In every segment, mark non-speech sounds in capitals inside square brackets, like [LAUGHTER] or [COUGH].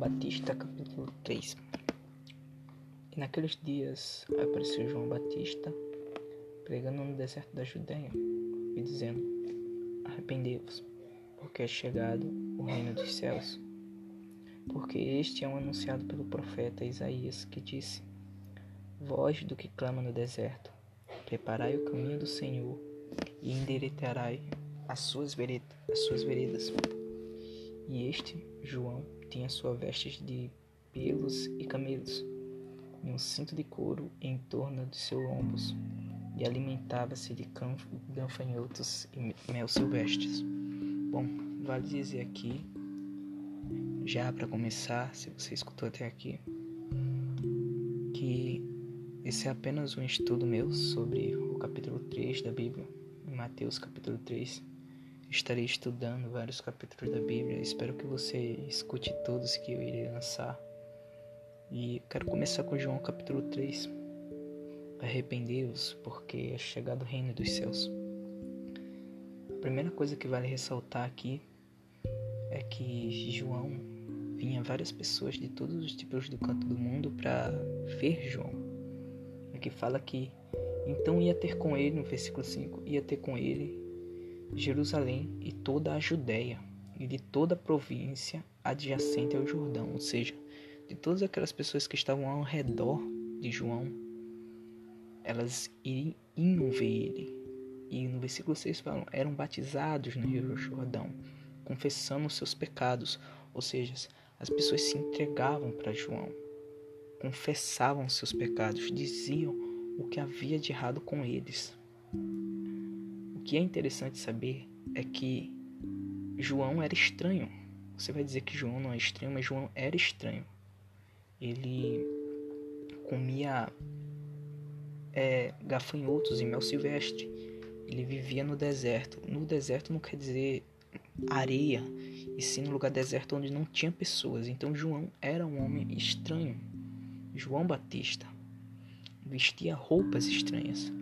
Batista, capítulo 3. E naqueles dias apareceu João Batista pregando no deserto da Judéia e dizendo: Arrependei-vos, porque é chegado o reino dos céus. Porque este é um anunciado pelo profeta Isaías, que disse: Voz do que clama no deserto, preparai o caminho do Senhor e veredas. As suas veredas. E este, João, tinha sua vestes de pelos e camelos, e um cinto de couro em torno de seus ombros, e alimentava-se de gafanhotos e mel silvestres. Bom, vale dizer aqui, já para começar, se você escutou até aqui, que esse é apenas um estudo meu sobre o capítulo 3 da Bíblia, Mateus capítulo 3 estarei estudando vários capítulos da Bíblia. Espero que você escute todos que eu irei lançar. E quero começar com João capítulo 3. Arrependei-vos, porque é chegado o reino dos céus. A primeira coisa que vale ressaltar aqui é que João vinha várias pessoas de todos os tipos do canto do mundo para ver João. Aqui fala que então ia ter com ele, no versículo 5, ia ter com ele Jerusalém e toda a Judéia e de toda a província adjacente ao Jordão, ou seja, de todas aquelas pessoas que estavam ao redor de João, elas iam ver ele. E no versículo 6 falam, eram batizados no Rio Jordão, confessando os seus pecados, ou seja, as pessoas se entregavam para João, confessavam seus pecados, diziam o que havia de errado com eles que é interessante saber é que João era estranho. Você vai dizer que João não é estranho, mas João era estranho. Ele comia é, gafanhotos e mel silvestre. Ele vivia no deserto. No deserto não quer dizer areia, e sim no lugar deserto onde não tinha pessoas. Então João era um homem estranho. João Batista vestia roupas estranhas,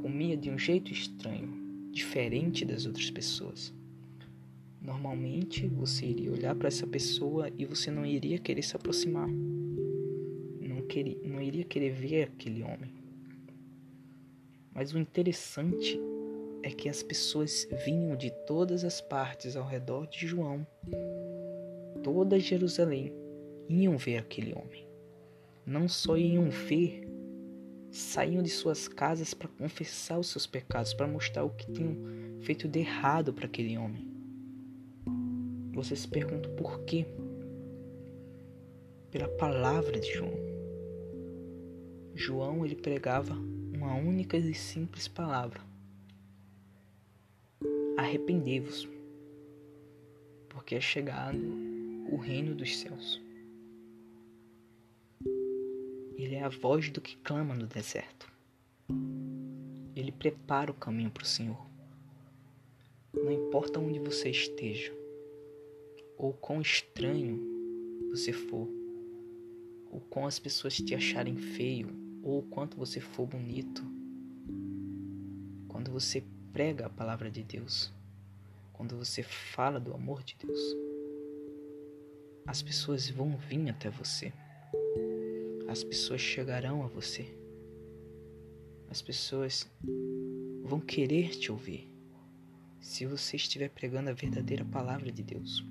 comia de um jeito estranho, diferente das outras pessoas. Normalmente você iria olhar para essa pessoa e você não iria querer se aproximar. Não, queria, não iria querer ver aquele homem. Mas o interessante é que as pessoas vinham de todas as partes ao redor de João, toda Jerusalém, iam ver aquele homem. Não só iam ver, saíam de suas casas para confessar os seus pecados, para mostrar o que tinham feito de errado para aquele homem. Você se pergunta por quê? Pela palavra de João. João ele pregava uma única e simples palavra: Arrependei-vos, porque é chegado o reino dos céus. Ele é a voz do que clama no deserto. Ele prepara o caminho para o Senhor. Não importa onde você esteja, ou quão estranho você for, ou quão as pessoas te acharem feio, ou quanto você for bonito, quando você prega a palavra de Deus, quando você fala do amor de Deus, as pessoas vão vir até você as pessoas chegarão a você. As pessoas vão querer te ouvir se você estiver pregando a verdadeira palavra de Deus.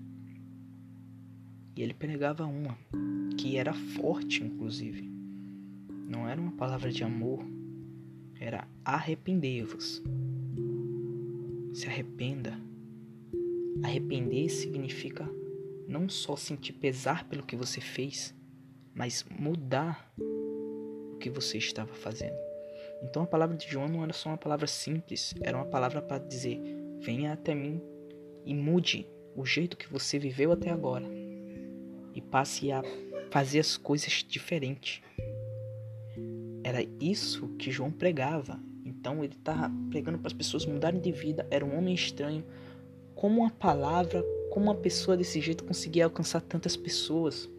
E ele pregava uma que era forte, inclusive. Não era uma palavra de amor, era arrependei-vos. Se arrependa. Arrepender significa não só sentir pesar pelo que você fez, mas mudar o que você estava fazendo. Então a palavra de João não era só uma palavra simples, era uma palavra para dizer: venha até mim e mude o jeito que você viveu até agora e passe a fazer as coisas diferente. Era isso que João pregava. Então ele estava pregando para as pessoas mudarem de vida. Era um homem estranho. Como uma palavra, como uma pessoa desse jeito conseguia alcançar tantas pessoas?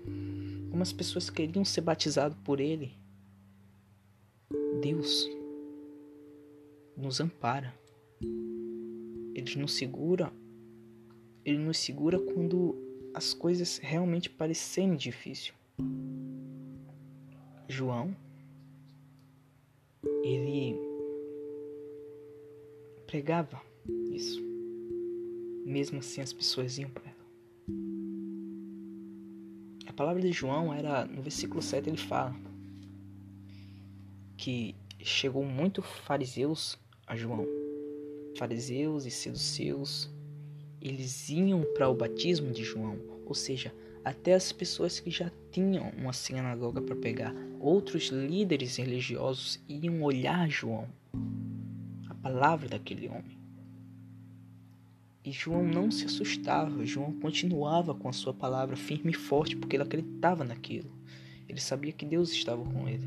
Como as pessoas queriam ser batizadas por ele. Deus nos ampara. Ele nos segura. Ele nos segura quando as coisas realmente parecerem difíceis. João, ele pregava isso. Mesmo assim, as pessoas iam para palavra de João era, no versículo 7, ele fala que chegou muito fariseus a João. Fariseus e seduceus, eles iam para o batismo de João, ou seja, até as pessoas que já tinham uma sinagoga para pegar, outros líderes religiosos iam olhar João, a palavra daquele homem. E João não se assustava, João continuava com a sua palavra firme e forte, porque ele acreditava naquilo. Ele sabia que Deus estava com ele.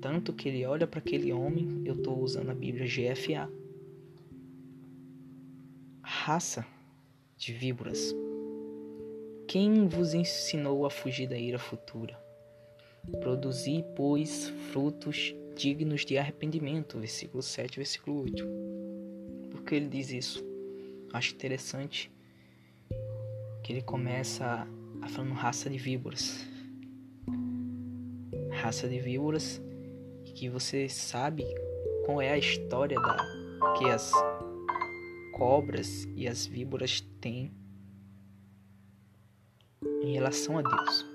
Tanto que ele olha para aquele homem, eu estou usando a Bíblia GFA. Raça de víboras. Quem vos ensinou a fugir da ira futura? Produzi, pois, frutos dignos de arrependimento. Versículo 7, versículo 8. Que ele diz isso? Acho interessante que ele começa a falando raça de víboras. Raça de víboras que você sabe qual é a história da que as cobras e as víboras têm em relação a Deus.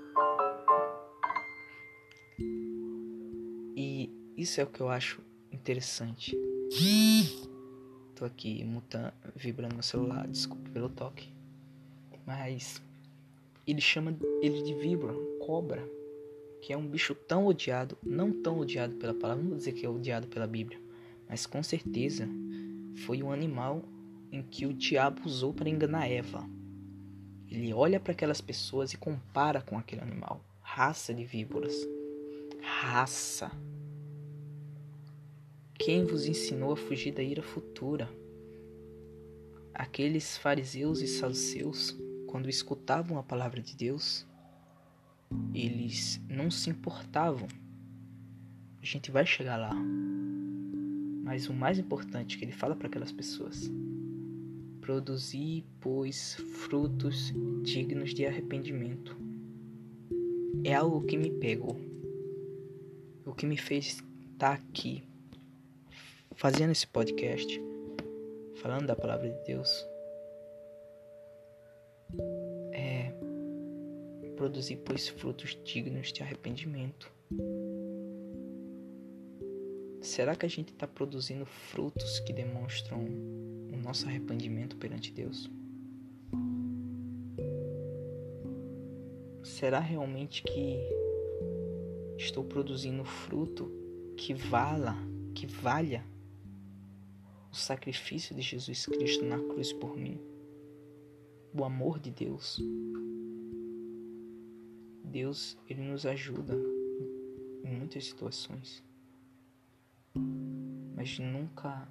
E isso é o que eu acho interessante. Tô aqui mutando, vibrando no celular, desculpe pelo toque. Mas ele chama ele de vibra, cobra, que é um bicho tão odiado, não tão odiado pela palavra, não vou dizer que é odiado pela Bíblia, mas com certeza foi um animal em que o diabo usou para enganar Eva. Ele olha para aquelas pessoas e compara com aquele animal. Raça de víboras. Raça. Quem vos ensinou a fugir da ira futura? Aqueles fariseus e saduceus, quando escutavam a palavra de Deus, eles não se importavam. A gente vai chegar lá. Mas o mais importante que ele fala para aquelas pessoas Produzi, pois, frutos dignos de arrependimento. É algo que me pegou. O que me fez estar tá aqui, fazendo esse podcast, falando da palavra de Deus, é produzir, pois, frutos dignos de arrependimento. Será que a gente está produzindo frutos que demonstram o nosso arrependimento perante Deus? Será realmente que estou produzindo fruto que vala, que valha o sacrifício de Jesus Cristo na cruz por mim? O amor de Deus. Deus, ele nos ajuda em muitas situações mas nunca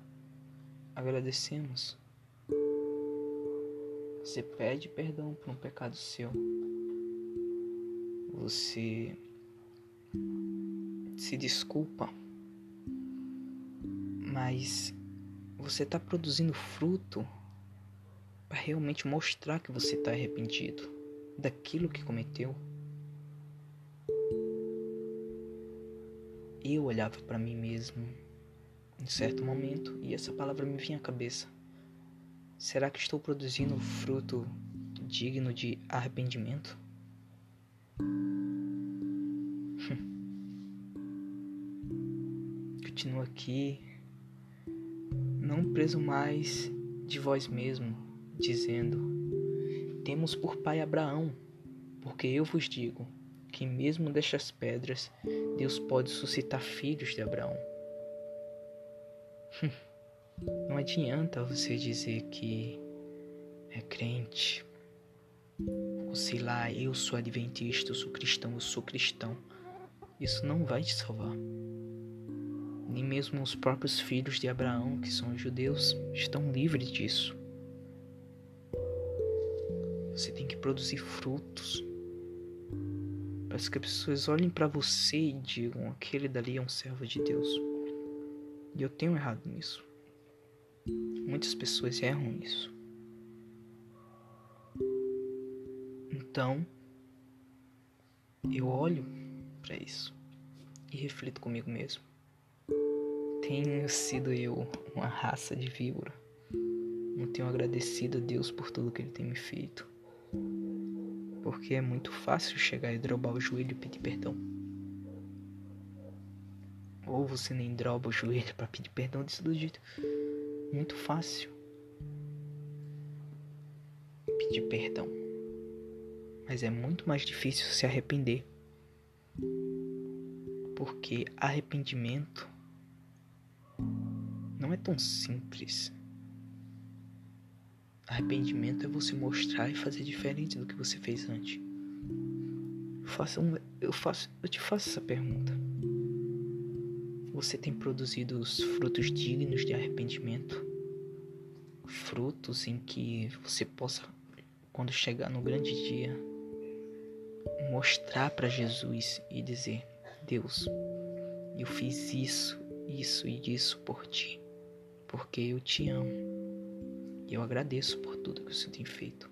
agradecemos. Você pede perdão por um pecado seu. Você se desculpa, mas você está produzindo fruto para realmente mostrar que você está arrependido daquilo que cometeu. eu olhava para mim mesmo em certo momento e essa palavra me vinha à cabeça. Será que estou produzindo fruto digno de arrependimento? Continua aqui, não preso mais de vós mesmo, dizendo: Temos por pai Abraão, porque eu vos digo que mesmo destas pedras Deus pode suscitar filhos de Abraão. Não adianta você dizer que é crente, ou sei lá, eu sou adventista, eu sou cristão, eu sou cristão. Isso não vai te salvar. Nem mesmo os próprios filhos de Abraão, que são judeus, estão livres disso. Você tem que produzir frutos para que as pessoas olhem para você e digam: aquele dali é um servo de Deus. E eu tenho errado nisso. Muitas pessoas erram nisso. Então, eu olho para isso e reflito comigo mesmo. Tenho sido eu uma raça de víbora. Não tenho agradecido a Deus por tudo que Ele tem me feito. Porque é muito fácil chegar e drobar o joelho e pedir perdão. Ou você nem droba o joelho para pedir perdão desse do jeito. Muito fácil. Pedir perdão. Mas é muito mais difícil se arrepender. Porque arrependimento não é tão simples. Arrependimento é você mostrar e fazer diferente do que você fez antes. Eu um, eu faço, eu te faço essa pergunta. Você tem produzido os frutos dignos de arrependimento? Frutos em que você possa, quando chegar no grande dia, mostrar para Jesus e dizer: Deus, eu fiz isso, isso e isso por ti, porque eu te amo. E eu agradeço por tudo que Senhor tem feito.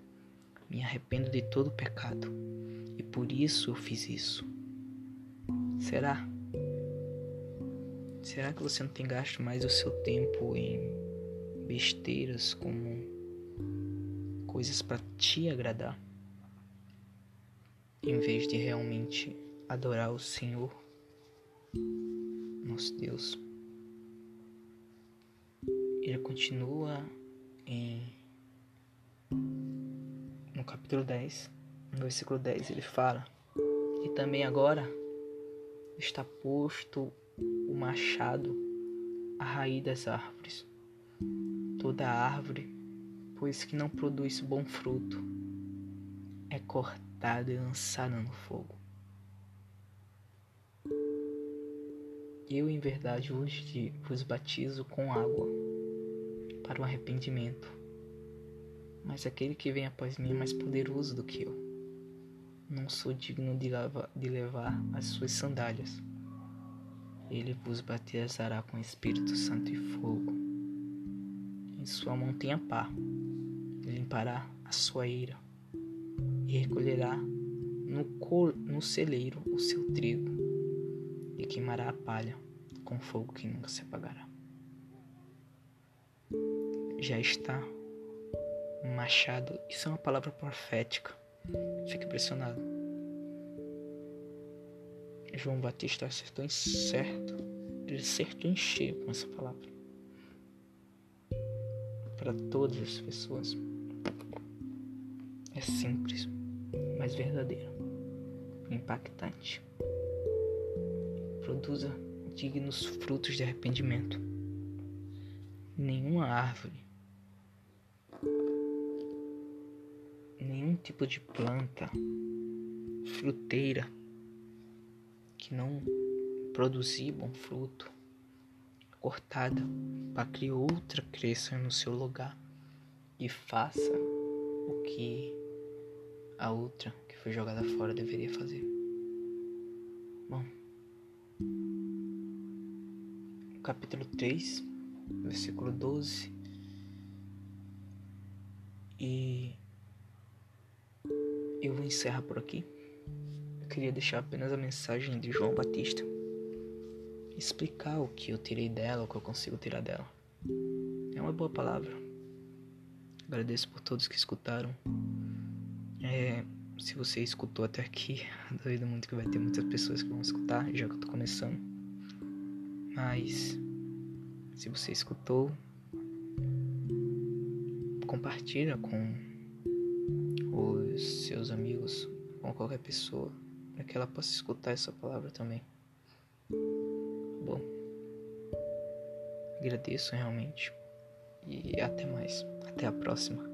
Me arrependo de todo o pecado e por isso eu fiz isso. Será? Será que você não tem gasto mais o seu tempo em besteiras como coisas para te agradar, em vez de realmente adorar o Senhor, nosso Deus? Ele continua em no capítulo 10, no versículo 10, ele fala: E também agora está posto o machado à raiz das árvores. Toda árvore, pois que não produz bom fruto, é cortada e lançada no fogo. Eu, em verdade, hoje vos batizo com água para o arrependimento, mas aquele que vem após mim é mais poderoso do que eu. Não sou digno de, de levar as suas sandálias. Ele vos batizará com Espírito Santo e fogo. Em sua mão tem a pá, limpará a sua ira e recolherá no, col no celeiro o seu trigo e queimará a palha com fogo que nunca se apagará. Já está machado, isso é uma palavra profética. Fique impressionado. João Batista acertou em certo. Ele acertou em cheio com essa palavra. Para todas as pessoas. É simples, mas verdadeiro. Impactante. Produza dignos frutos de arrependimento. Nenhuma árvore, nenhum tipo de planta fruteira que não produzir bom fruto, cortada para que outra cresça no seu lugar e faça o que a outra que foi jogada fora deveria fazer. Bom, capítulo 3, versículo 12. E eu vou encerrar por aqui queria deixar apenas a mensagem de João Batista. Explicar o que eu tirei dela, o que eu consigo tirar dela. É uma boa palavra. Agradeço por todos que escutaram. É, se você escutou até aqui, [LAUGHS] duvido muito que vai ter muitas pessoas que vão escutar, já que eu tô começando. Mas, se você escutou, compartilha com os seus amigos, com qualquer pessoa para que ela possa escutar essa palavra também. Bom, agradeço realmente e até mais. Até a próxima.